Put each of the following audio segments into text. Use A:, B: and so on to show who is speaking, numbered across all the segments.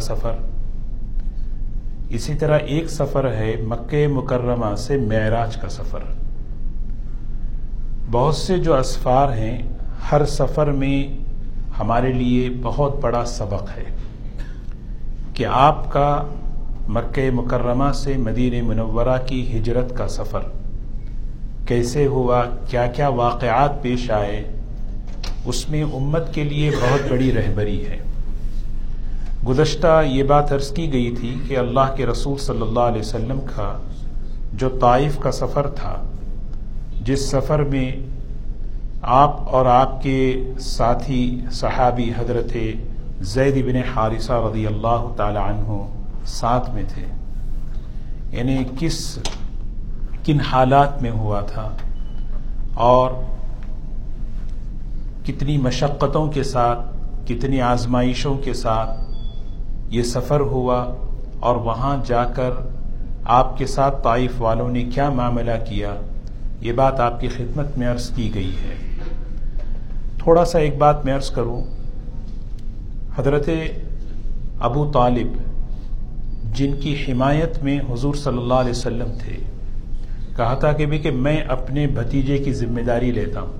A: سفر۔ اسی طرح ایک سفر ہے مکہ مکرمہ سے معراج کا سفر۔ بہت سے جو اسفار ہیں، ہر سفر میں ہمارے لیے بہت بڑا سبق ہے کہ آپ کا مکہ مکرمہ سے مدین منورہ کی ہجرت کا سفر کیسے ہوا کیا کیا واقعات پیش آئے، اس میں امت کے لیے بہت بڑی رہبری ہے۔ گزشتہ یہ بات عرض کی گئی تھی کہ اللہ کے رسول صلی اللہ علیہ وسلم کا جو طائف کا سفر تھا، جس سفر میں آپ اور آپ کے ساتھی صحابی حضرت زید بن حارثہ رضی اللہ تعالی عنہ ساتھ میں تھے۔ یعنی کس، کن حالات میں ہوا تھا اور کتنی مشقتوں کے ساتھ، کتنی آزمائشوں کے ساتھ یہ سفر ہوا اور وہاں جا کر آپ کے ساتھ طائف والوں نے کیا معاملہ کیا؟ یہ بات آپ کی خدمت میں عرض کی گئی ہے۔ تھوڑا سا ایک بات میں عرض کروں۔ حضرت ابو طالب، جن کی حمایت میں حضور صلی اللہ علیہ وسلم تھے، کہا تھا کہ بھی کہ میں اپنے بھتیجے کی ذمہ داری لیتا ہوں۔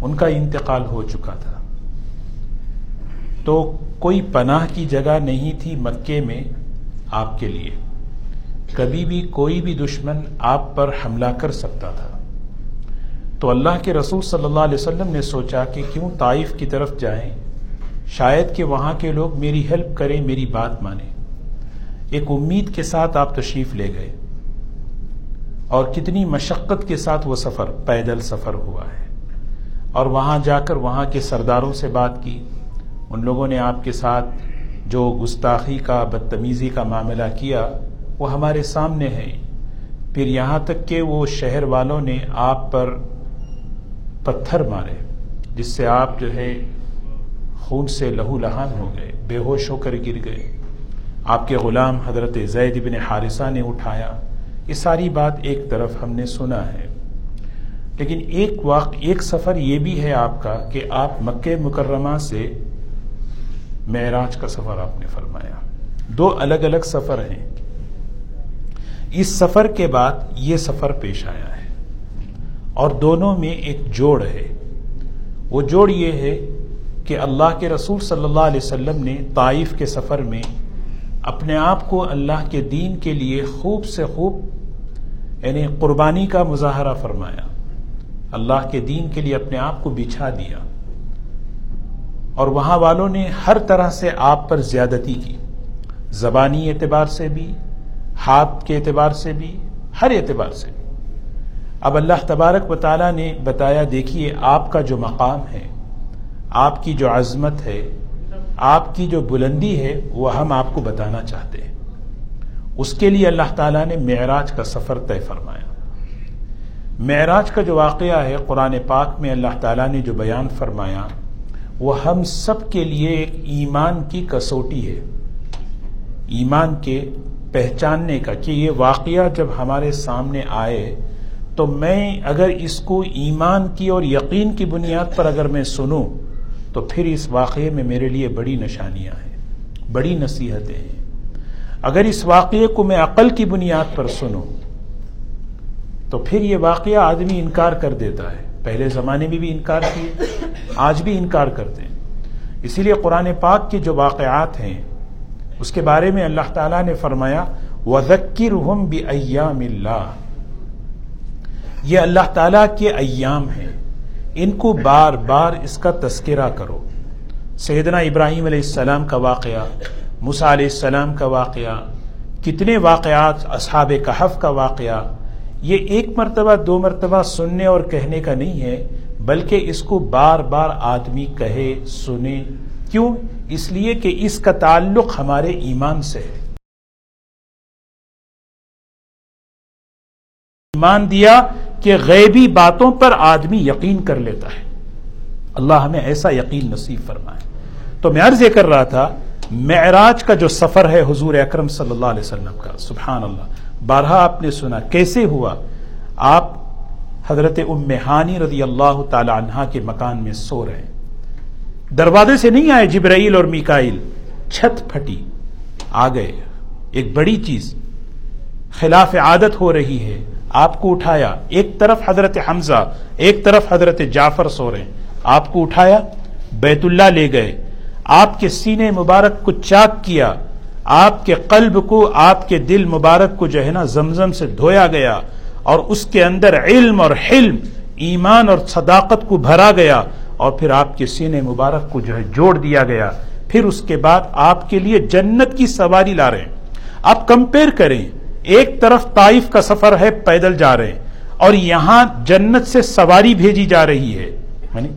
A: ان کا انتقال ہو چکا تھا۔ تو کوئی پناہ کی جگہ نہیں تھی مکے میں آپ کے لیے۔ کبھی بھی کوئی بھی دشمن آپ پر حملہ کر سکتا تھا۔ تو اللہ کے رسول صلی اللہ علیہ وسلم نے سوچا کہ کیوں طائف کی طرف جائیں؟ شاید کہ وہاں کے لوگ میری ہیلپ کریں، میری بات مانیں۔ ایک امید کے ساتھ آپ تشریف لے گئے۔ اور کتنی مشقت کے ساتھ وہ سفر، پیدل سفر ہوا ہے۔ اور وہاں جا کر وہاں کے سرداروں سے بات کی۔ ان لوگوں نے آپ کے ساتھ جو گستاخی کا، بدتمیزی کا معاملہ کیا، وہ ہمارے سامنے ہے پھر یہاں تک کہ وہ شہر والوں نے آپ پر پتھر مارے، جس سے آپ جو ہے خون سے لہو لہان ہو گئے، بے ہوش ہو کر گر گئے۔ آپ کے غلام حضرت زید بن حارثہ نے اٹھایا۔ یہ ساری بات ایک طرف ہم نے سنا ہے۔ لیکن ایک واقع، ایک سفر یہ بھی ہے آپ کا کہ آپ مکہ مکرمہ سے معراج کا سفر آپ نے فرمایا۔ دو الگ الگ سفر ہیں۔ اس سفر کے بعد یہ سفر پیش آیا ہے۔ اور دونوں میں ایک جوڑ ہے۔ وہ جوڑ یہ ہے کہ اللہ کے رسول صلی اللہ علیہ وسلم نے طائف کے سفر میں اپنے آپ کو اللہ کے دین کے لیے خوب سے خوب یعنی قربانی کا مظاہرہ فرمایا۔ اللہ کے دین کے لیے اپنے آپ کو بچھا دیا۔ اور وہاں والوں نے ہر طرح سے آپ پر زیادتی کی، زبانی اعتبار سے بھی، ہاتھ کے اعتبار سے بھی، ہر اعتبار سے بھی۔ اب اللہ تبارک و تعالیٰ نے بتایا، دیکھیے، آپ کا جو مقام ہے، آپ کی جو عظمت ہے، آپ کی جو بلندی ہے، وہ ہم آپ کو بتانا چاہتے ہیں۔ اس کے لیے اللہ تعالیٰ نے معراج کا سفر طے فرمایا۔ معراج کا جو واقعہ ہے، قرآن پاک میں اللہ تعالیٰ نے جو بیان فرمایا وہ ہم سب کے لیے ایک ایمان کی کسوٹی ہے۔ ایمان کے پہچاننے کا کہ یہ واقعہ جب ہمارے سامنے آئے، تو میں اگر اس کو ایمان کی اور یقین کی بنیاد پر اگر میں سنوں، تو پھر اس واقعے میں میرے لیے بڑی نشانیاں ہیں، بڑی نصیحتیں ہیں۔ اگر اس واقعے کو میں عقل کی بنیاد پر سنوں، تو پھر یہ واقعہ آدمی انکار کر دیتا ہے۔ پہلے زمانے میں بھی انکار کیے۔ آج بھی انکار کرتے ہیں۔ اسی لیے قرآن پاک کے جو واقعات ہیں، اس کے بارے میں اللہ تعالیٰ نے فرمایا وزکر ہم بھی ایام اللہ یہ اللہ تعالیٰ کے ایام ہیں۔ ان کو بار بار اس کا تذکرہ کرو۔ سیدنا ابراہیم علیہ السلام کا واقعہ مسا علیہ السلام کا واقعہ، کتنے واقعات اصحاب کہف کا واقعہ، یہ ایک مرتبہ، دو مرتبہ سننے اور کہنے کا نہیں ہے۔ بلکہ اس کو بار بار آدمی کہے، سنے۔ کیوں؟ اس لیے کہ اس کا تعلق ہمارے ایمان سے ہے۔ ایمان دیا کہ غیبی باتوں پر آدمی یقین کر لیتا ہے۔ اللہ ہمیں ایسا یقین نصیب فرمائے۔ تو میں عرض یہ کر رہا تھا، معراج کا جو سفر ہے حضور اکرم صلی اللہ علیہ وسلم کا، سبحان اللہ۔ بارہا آپ نے سنا، کیسے ہوا؟ آپ حضرت ام ہانی رضی اللہ تعالی عنہ کے مکان میں سو رہے دروازے سے نہیں آئے جبرائیل اور میکائل چھت پھٹی، آ گئے۔ ایک بڑی چیز، خلاف عادت ہو رہی ہے، آپ کو اٹھایا۔ ایک طرف حضرت حمزہ، ایک طرف حضرت جعفر سو رہے آپ کو اٹھایا، بیت اللہ لے گئے۔ آپ کے سینے مبارک کو چاک کیا۔ آپ کے قلب کو، آپ کے دل مبارک کو جو ہے نا، زمزم سے دھویا گیا۔ اور اس کے اندر علم اور حلم، ایمان اور صداقت کو بھرا گیا اور پھر آپ کے سینے مبارک کو جو ہے جوڑ دیا گیا۔ پھر اس کے بعد آپ کے لیے جنت کی سواری لا رہے ہیں۔ آپ کمپیر کریں، ایک طرف طائف کا سفر ہے، پیدل جا رہے ہیں۔ اور یہاں جنت سے سواری بھیجی جا رہی ہے۔ یعنی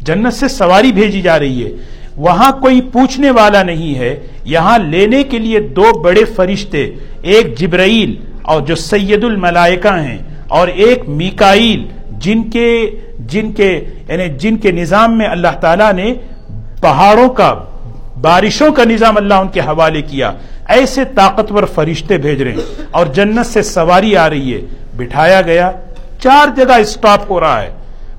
A: جنت سے سواری بھیجی جا رہی ہے۔ وہاں کوئی پوچھنے والا نہیں ہے۔ یہاں لینے کے لیے دو بڑے فرشتے، ایک جبرائیل اور جو سید الملائکہ ہیں اور ایک میکائیل جن کے جن کے یعنی جن کے نظام میں اللہ تعالیٰ نے پہاڑوں کا بارشوں کا نظام اللہ ان کے حوالے کیا، ایسے طاقتور فرشتے بھیج رہے ہیں۔ اور جنت سے سواری آ رہی ہے۔ بٹھایا گیا۔ چار جگہ اسٹاپ ہو رہا ہے۔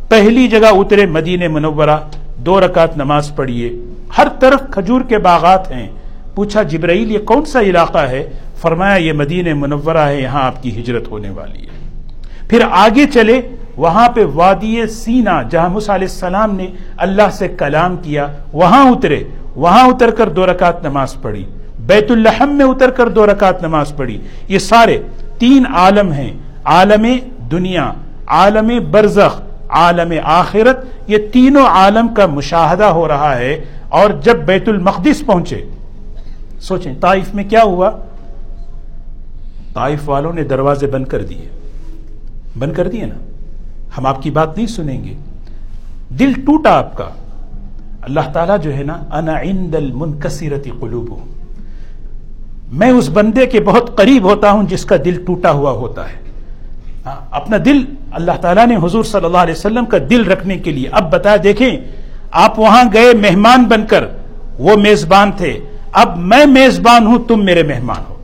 A: پہلی جگہ اترے مدین منورہ۔ دو رکعت نماز پڑھیے۔ ہر طرف کھجور کے باغات ہیں۔ پوچھا جبرائیل یہ کون سا علاقہ ہے؟ فرمایا، یہ مدین منورہ ہے، یہاں آپ کی ہجرت ہونے والی ہے۔ پھر آگے چلے، وہاں پہ وادی سینا، جہاں علیہ السلام نے اللہ سے کلام کیا، وہاں اترے۔ وہاں اتر کر دو رکعت نماز پڑھی۔ بیت الحم میں اتر کر دو رکعت نماز پڑھی۔ یہ سارے تین عالم ہیں۔ عالم دنیا، عالم برزخ، عالم آخرت، یہ تینوں عالم کا مشاہدہ ہو رہا ہے۔ اور جب بیت المقدس پہنچے، سوچیں طائف میں کیا ہوا؟ طائف والوں نے دروازے بند کر دیے۔ بند کر دیے نا۔ ہم آپ کی بات نہیں سنیں گے۔ دل ٹوٹا آپ کا۔ اللہ تعالیٰ جو ہے نا، انا عند المنکسرت قلوب میں اس بندے کے بہت قریب ہوتا ہوں جس کا دل ٹوٹا ہوا ہوتا ہے۔ ہاں، اپنا دل اللہ تعالیٰ نے حضور صلی اللہ علیہ وسلم کا دل رکھنے کے لیے۔ اب بتا، دیکھیں، آپ وہاں گئے مہمان بن کر۔ وہ میزبان تھے۔ اب میں میزبان ہوں، تم میرے مہمان ہو۔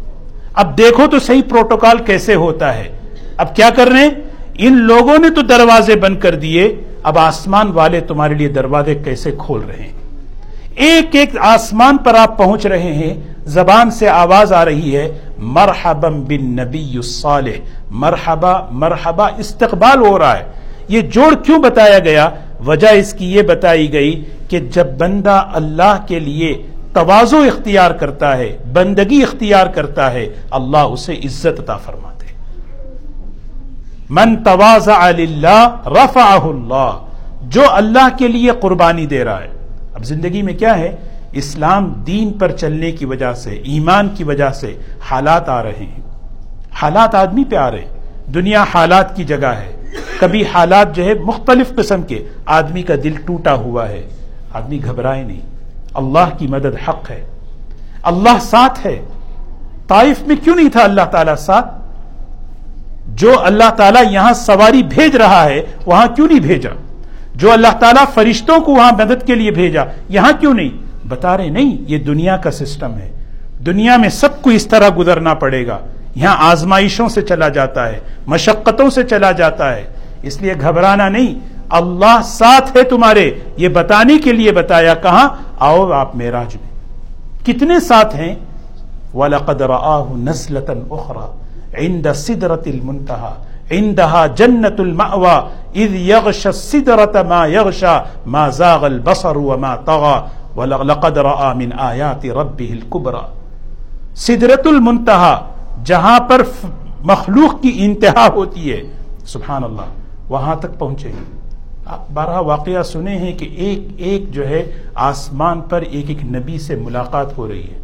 A: اب دیکھو تو صحیح پروٹوکال کیسے ہوتا ہے۔ اب کیا کر رہے ہیں؟ ان لوگوں نے تو دروازے بند کر دیے۔ اب آسمان والے تمہارے لیے دروازے کیسے کھول رہے ہیں؟ ایک ایک آسمان پر آپ پہنچ رہے ہیں۔ زبان سے آواز آ رہی ہے۔ مرحبا بن نبی الصالح۔ مرحبا مرحبا، استقبال ہو رہا ہے۔ یہ جوڑ کیوں بتایا گیا؟ وجہ اس کی یہ بتائی گئی کہ جب بندہ اللہ کے لیے توازو اختیار کرتا ہے، بندگی اختیار کرتا ہے، اللہ اسے عزت عطا فرماتے من تواضع للہ رفعہ اللہ، جو اللہ کے لیے قربانی دے رہا ہے۔ اب زندگی میں کیا ہے؟ اسلام دین پر چلنے کی وجہ سے، ایمان کی وجہ سے حالات آ رہے ہیں۔ حالات آدمی پہ آ رہے ہیں۔ دنیا حالات کی جگہ ہے۔ کبھی حالات جو ہے مختلف قسم کے، آدمی کا دل ٹوٹا ہوا ہے۔ آدمی گھبرائے نہیں۔ اللہ کی مدد حق ہے۔ اللہ ساتھ ہے۔ طائف میں کیوں نہیں تھا اللہ تعالیٰ ساتھ؟ جو اللہ تعالیٰ یہاں سواری بھیج رہا ہے، وہاں کیوں نہیں بھیجا؟ جو اللہ تعالیٰ فرشتوں کو وہاں مدد کے لیے بھیجا، یہاں کیوں نہیں؟ بتا رہے، نہیں، یہ دنیا کا سسٹم ہے۔ دنیا میں سب کو اس طرح گزرنا پڑے گا۔ یہاں آزمائشوں سے چلا جاتا ہے، مشقتوں سے چلا جاتا ہے۔ اس لیے گھبرانا نہیں۔ اللہ ساتھ ہے تمہارے، یہ بتانے کے لیے بتایا کہاں؟ آؤ آپ میراج میں۔ کتنے ساتھ ہیں؟ وَلَقَدْ رَآهُ نَزْلَةً أُخْرَى عِنْدَ سِدْرَةِ الْمُنْتَهَا عِنْدَهَا جَنَّةُ الْمَأْوَى إِذْ يَغْشَ السِّدْرَةَ مَا يَغْشَى مَا زَاغَ الْبَصَرُ وَمَا طَغَى وَلَقَدْ رَآ مِنْ آيَاتِ رَبِّهِ الْكُبْرَى سدرت المنتہا جہاں پر مخلوق کی انتہا ہوتی ہے۔ سبحان اللہ، وہاں تک پہنچے۔ آپ بارہ واقعہ سنے ہیں کہ ایک ایک جو ہے آسمان پر ایک ایک نبی سے ملاقات ہو رہی ہے۔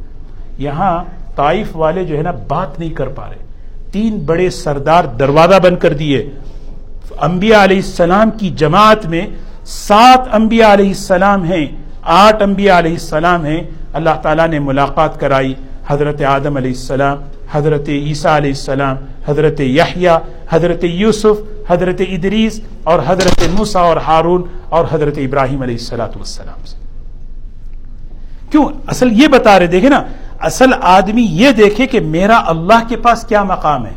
A: یہاں طائف والے جو ہے نا بات نہیں کر پا رہے۔ تین بڑے سردار دروازہ بند کر دیے۔ انبیاء علیہ السلام کی جماعت میں سات انبیاء علیہ السلام ہیں، آٹھ انبیاء علیہ السلام ہیں۔ اللہ تعالیٰ نے ملاقات کرائی۔ حضرت آدم علیہ السلام، حضرت عیسیٰ علیہ السلام حضرت یحییٰ حضرت یوسف، حضرت ادریس اور حضرت موسا اور ہارون اور حضرت ابراہیم علیہ السلاۃ والسلام سے۔ کیوں؟ اصل یہ بتا رہے، دیکھیں نا، اصل آدمی یہ دیکھے کہ میرا اللہ کے پاس کیا مقام ہے۔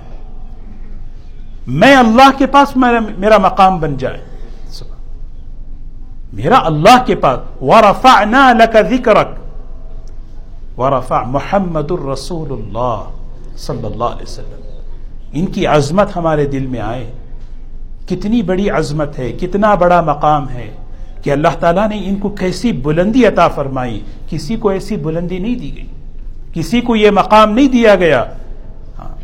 A: میں اللہ کے پاس میرا مقام بن جائے۔ میرا اللہ کے پاس، وَرَفَعْنَا لَكَ ذِكْرَكَ۔ ورفع محمد الرسول اللہ صلی اللہ علیہ وسلم۔ ان کی عظمت ہمارے دل میں آئے۔ کتنی بڑی عظمت ہے، کتنا بڑا مقام ہے کہ اللہ تعالیٰ نے ان کو کیسی بلندی عطا فرمائی۔ کسی کو ایسی بلندی نہیں دی گئی۔ کسی کو یہ مقام نہیں دیا گیا۔ ہاں۔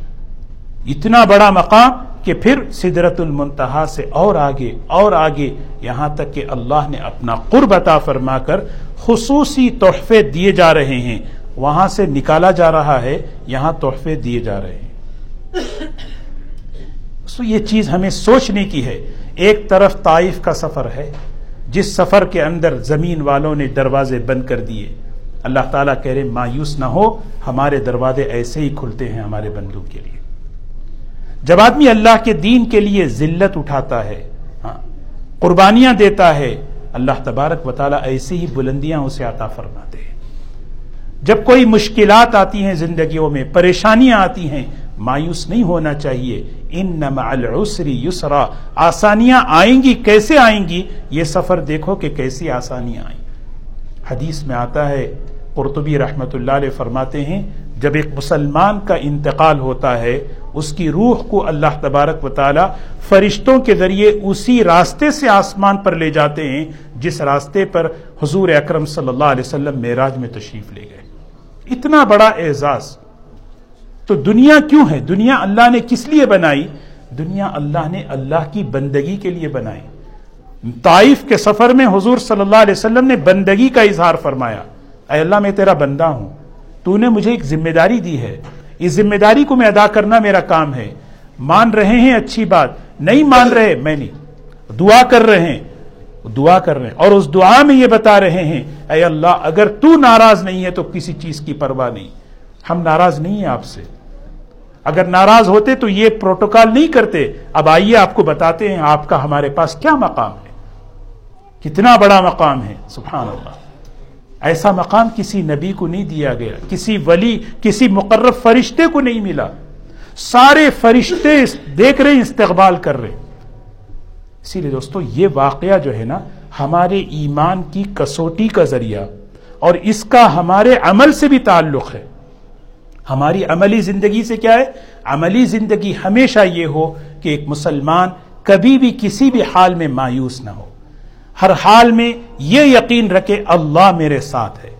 A: اتنا بڑا مقام کہ پھر سدرت المنتہا سے اور آگے اور آگے یہاں تک کہ اللہ نے اپنا قرب عطا فرما کر خصوصی تحفے دیے جا رہے ہیں۔ وہاں سے نکالا جا رہا ہے، یہاں تحفے دیے جا رہے ہیں۔ سو یہ چیز ہمیں سوچنے کی ہے۔ ایک طرف طائف کا سفر ہے، جس سفر کے اندر زمین والوں نے دروازے بند کر دیے۔ اللہ تعالیٰ کہہ رہے مایوس نہ ہو، ہمارے دروازے ایسے ہی کھلتے ہیں ہمارے بندوں کے لیے۔ جب آدمی اللہ کے دین کے لیے ذلت اٹھاتا ہے ہاں قربانیاں دیتا ہے، اللہ تبارک و تعالیٰ ایسی ہی بلندیاں اسے عطا فرماتے ہیں۔ جب کوئی مشکلات آتی ہیں زندگیوں میں، پریشانیاں آتی ہیں مایوس نہیں ہونا چاہیے۔ ان العسری یسرا۔ آسانیاں آئیں گی، کیسے آئیں گی؟ یہ سفر دیکھو کہ کیسی آسانیاں آئیں۔ حدیث میں آتا ہے، قرطبی رحمت اللہ علیہ فرماتے ہیں، جب ایک مسلمان کا انتقال ہوتا ہے، اس کی روح کو اللہ تبارک و تعالی فرشتوں کے ذریعے اسی راستے سے آسمان پر لے جاتے ہیں، جس راستے پر حضور اکرم صلی اللہ علیہ وسلم معراج میں تشریف لے گئے۔ اتنا بڑا اعزاز۔ تو دنیا کیوں ہے؟ دنیا اللہ نے کس لیے بنائی؟ دنیا اللہ نے اللہ کی بندگی کے لیے بنائی۔ طائف کے سفر میں حضور صلی اللہ علیہ وسلم نے بندگی کا اظہار فرمایا۔ اے اللہ، میں تیرا بندہ ہوں۔ تو نے مجھے ایک ذمہ داری دی ہے۔ اس ذمہ داری کو میں ادا کرنا میرا کام ہے۔ مان رہے ہیں؟ اچھی بات۔ نہیں مان رہے؟ میں نہیں۔ دعا کر رہے ہیں۔ دعا کر رہے ہیں۔ اور اس دعا میں یہ بتا رہے ہیں، اے اللہ، اگر تو ناراض نہیں ہے تو کسی چیز کی پرواہ نہیں۔ ہم ناراض نہیں ہیں آپ سے۔ اگر ناراض ہوتے تو یہ پروٹوکال نہیں کرتے۔ اب آئیے آپ کو بتاتے ہیں آپ کا ہمارے پاس کیا مقام ہے۔ کتنا بڑا مقام ہے۔ سبحان اللہ ایسا مقام کسی نبی کو نہیں دیا گیا۔ کسی ولی، کسی مقرر فرشتے کو نہیں ملا۔ سارے فرشتے دیکھ رہے استقبال کر رہے اسی لیے دوستو، یہ واقعہ جو ہے نا، ہمارے ایمان کی کسوٹی کا ذریعہ اور اس کا ہمارے عمل سے بھی تعلق ہے۔ ہماری عملی زندگی سے کیا ہے؟ عملی زندگی ہمیشہ یہ ہو کہ ایک مسلمان کبھی بھی کسی بھی حال میں مایوس نہ ہو۔ ہر حال میں یہ یقین رکھے اللہ میرے ساتھ ہے۔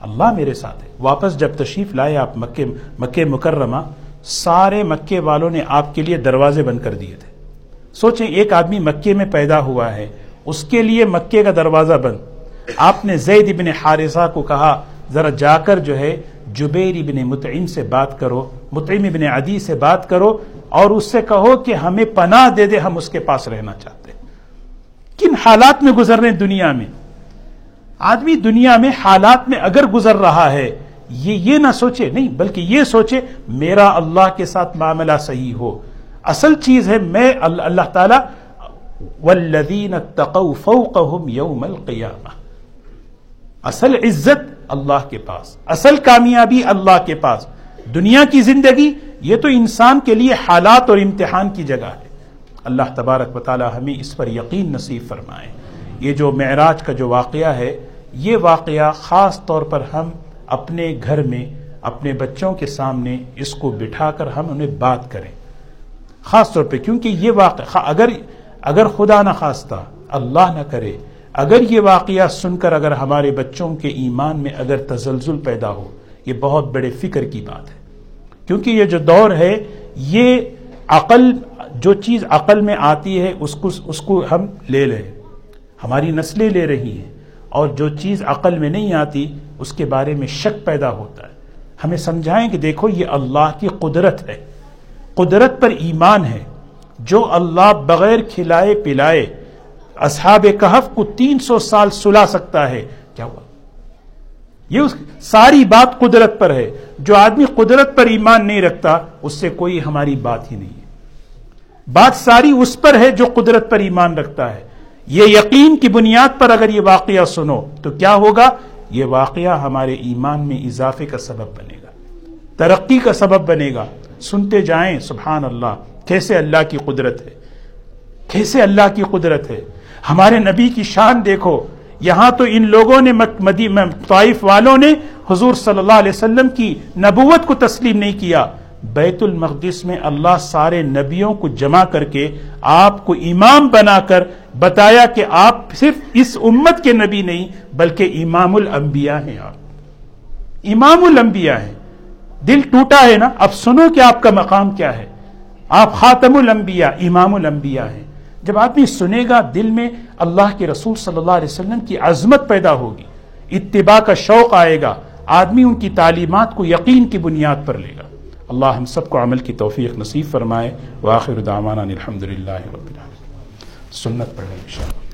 A: اللہ میرے ساتھ ہے۔ واپس جب تشریف لائے آپ مکے مکے مکرمہ، سارے مکے والوں نے آپ کے لیے دروازے بند کر دیے تھے۔ سوچیں ایک آدمی مکے میں پیدا ہوا ہے، اس کے لیے مکے کا دروازہ بند۔ آپ نے زید ابن حارثہ کو کہا، ذرا جا کر جو ہے جبیر ابن متعین سے بات کرو متعیم ابن عدی سے بات کرو اور اس سے کہو کہ ہمیں پناہ دے دے، ہم اس کے پاس رہنا چاہتے کن حالات میں گزر رہے ہیں دنیا میں؟ آدمی دنیا میں حالات میں اگر گزر رہا ہے، یہ یہ نہ سوچے، نہیں، بلکہ یہ سوچے، میرا اللہ کے ساتھ معاملہ صحیح ہو۔ اصل چیز ہے میں اللہ تعالی والذین اتقوا فوقهم یوم القیامہ اصل عزت اللہ کے پاس۔ اصل کامیابی اللہ کے پاس۔ دنیا کی زندگی یہ تو انسان کے لیے حالات اور امتحان کی جگہ ہے۔ اللہ تبارک و تعالی ہمیں اس پر یقین نصیب فرمائے۔ یہ جو معراج کا جو واقعہ ہے، یہ واقعہ خاص طور پر ہم اپنے گھر میں، اپنے بچوں کے سامنے اس کو بٹھا کر ہم انہیں بات کریں۔ خاص طور پہ کیونکہ یہ واقعہ، اگر اگر خدا نہ خواستہ اللہ نہ کرے اگر یہ واقعہ سن کر اگر ہمارے بچوں کے ایمان میں اگر تزلزل پیدا ہو، یہ بہت بڑے فکر کی بات ہے۔ کیونکہ یہ جو دور ہے، یہ عقل، جو چیز عقل میں آتی ہے، اس کو اس کو ہم لے لیں۔ ہماری نسلیں لے رہی ہیں۔ اور جو چیز عقل میں نہیں آتی، اس کے بارے میں شک پیدا ہوتا ہے۔ ہمیں سمجھائیں کہ دیکھو، یہ اللہ کی قدرت ہے۔ قدرت پر ایمان ہے۔ جو اللہ بغیر کھلائے، پلائے اصحاب کہف کو تین سو سال سلا سکتا ہے۔ کیا ہوا؟ یہ اس ساری بات قدرت پر ہے۔ جو آدمی قدرت پر ایمان نہیں رکھتا، اس سے کوئی ہماری بات ہی نہیں ہے۔ بات ساری اس پر ہے جو قدرت پر ایمان رکھتا ہے۔ یہ یقین کی بنیاد پر اگر یہ واقعہ سنو، تو کیا ہوگا؟ یہ واقعہ ہمارے ایمان میں اضافے کا سبب بنے گا۔ ترقی کا سبب بنے گا۔ سنتے جائیں، سبحان اللہ، کیسے اللہ کی قدرت ہے۔ کیسے اللہ کی قدرت ہے؟ ہمارے نبی کی شان دیکھو، یہاں تو ان لوگوں نے طائف والوں نے حضور صلی اللہ علیہ وسلم کی نبوت کو تسلیم نہیں کیا۔ بیت المقدس میں اللہ سارے نبیوں کو جمع کر کے آپ کو امام بنا کر بتایا کہ آپ صرف اس امت کے نبی نہیں، بلکہ امام الانبیاء ہیں آپ۔ امام الانبیاء ہیں۔ دل ٹوٹا ہے نا؟ اب سنو کہ آپ کا مقام کیا ہے۔ آپ خاتم الانبیاء، امام الانبیاء ہیں۔ جب آدمی سنے گا دل میں اللہ کے رسول صلی اللہ علیہ وسلم کی عظمت پیدا ہوگی، اتباع کا شوق آئے گا، آدمی ان کی تعلیمات کو یقین کی بنیاد پر لے گا۔ اللہ ہم سب کو عمل کی توفیق نصیب فرمائے۔ واخر دعوانا الحمدللہ رب العالمین۔ سنت پڑھیں انشاءاللہ۔